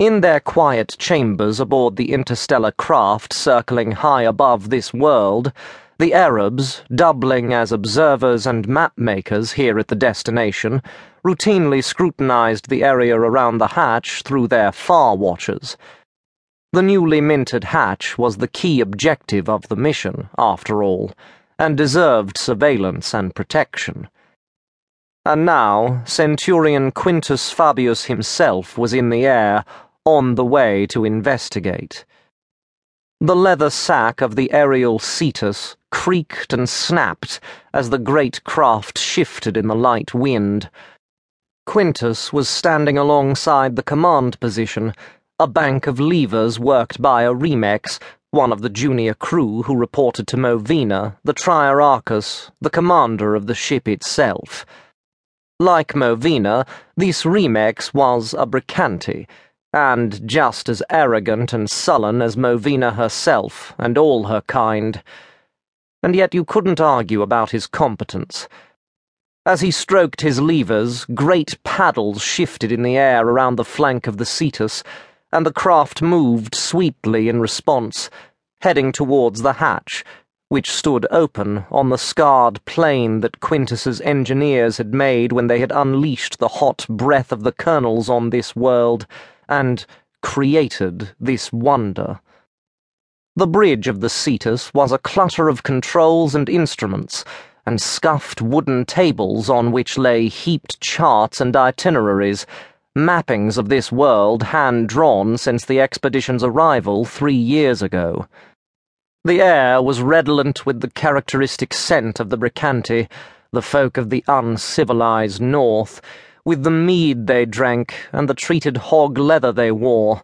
In their quiet chambers aboard the interstellar craft circling high above this world, the Arabs, doubling as observers and map makers here at the destination, routinely scrutinized the area around the hatch through their far watchers. The newly minted hatch was the key objective of the mission, after all, and deserved surveillance and protection. And now, Centurion Quintus Fabius himself was in the air on the way to investigate. The leather sack of the aerial Cetus creaked and snapped as the great craft shifted in the light wind. Quintus was standing alongside the command position, a bank of levers worked by a Remex, one of the junior crew who reported to Movina, the Trierarchus, the commander of the ship itself. Like Movina, this Remex was a Brikanti and just as arrogant and sullen as Movina herself and all her kind. And yet you couldn't argue about his competence. As he stroked his levers, great paddles shifted in the air around the flank of the Cetus, and the craft moved sweetly in response, heading towards the hatch, which stood open on the scarred plain that Quintus's engineers had made when they had unleashed the hot breath of the kernels on this world and created this wonder. The bridge of the Cetus was a clutter of controls and instruments, and scuffed wooden tables on which lay heaped charts and itineraries, mappings of this world hand drawn since the expedition's arrival three years ago. The air was redolent with the characteristic scent of the Brikanti, the folk of the uncivilized north with the mead they drank, and the treated hog leather they wore,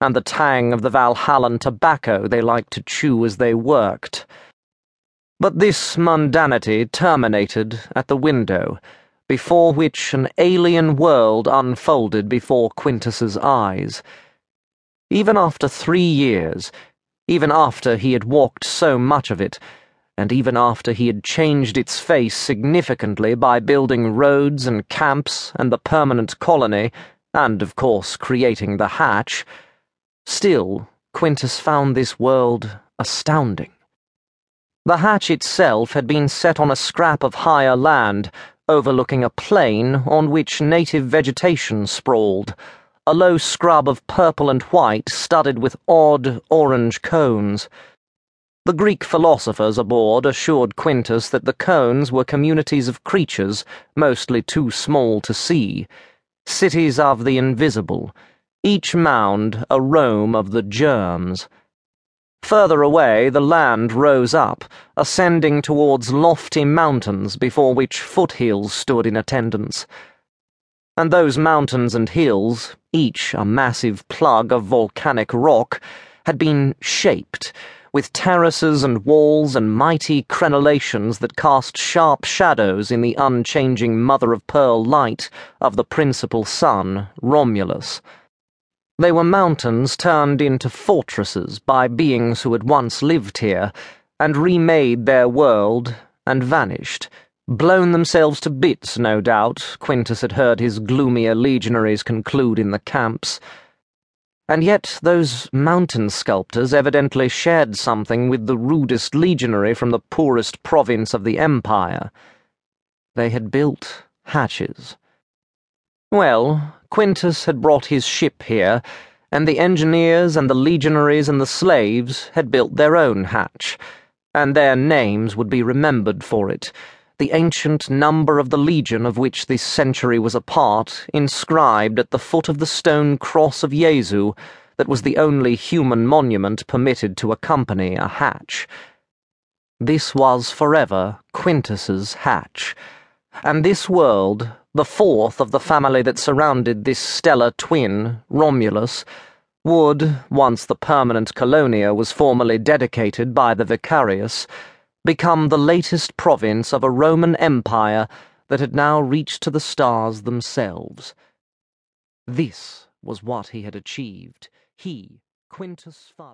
and the tang of the Valhallan tobacco they liked to chew as they worked. But this mundanity terminated at the window, before which an alien world unfolded before Quintus's eyes. Even after three years, even after he had walked so much of it, and even after he had changed its face significantly by building roads and camps and the permanent colony, and of course creating the hatch, still Quintus found this world astounding. The hatch itself had been set on a scrap of higher land, overlooking a plain on which native vegetation sprawled, a low scrub of purple and white studded with odd orange cones. The Greek philosophers aboard assured Quintus that the cones were communities of creatures, mostly too small to see, cities of the invisible, each mound a Rome of the germs. Further away, the land rose up, ascending towards lofty mountains before which foothills stood in attendance. And those mountains and hills, each a massive plug of volcanic rock, had been shaped with terraces and walls and mighty crenellations that cast sharp shadows in the unchanging mother of pearl light of the principal sun, Romulus. They were mountains turned into fortresses by beings who had once lived here, and remade their world and vanished. Blown themselves to bits, no doubt, Quintus had heard his gloomier legionaries conclude in the camps. And yet those mountain sculptors evidently shared something with the rudest legionary from the poorest province of the empire. They had built hatches. Well, Quintus had brought his ship here, and the engineers and the legionaries and the slaves had built their own hatch, and their names would be remembered for it the ancient number of the legion of which this century was a part, inscribed at the foot of the stone cross of Jesu, that was the only human monument permitted to accompany a hatch. This was forever Quintus's hatch, and this world, the fourth of the family that surrounded this stellar twin, Romulus, would, once the permanent colonia was formally dedicated by the Vicarius, become the latest province of a Roman Empire that had now reached to the stars themselves. This was what he had achieved, he, Quintus Fabius.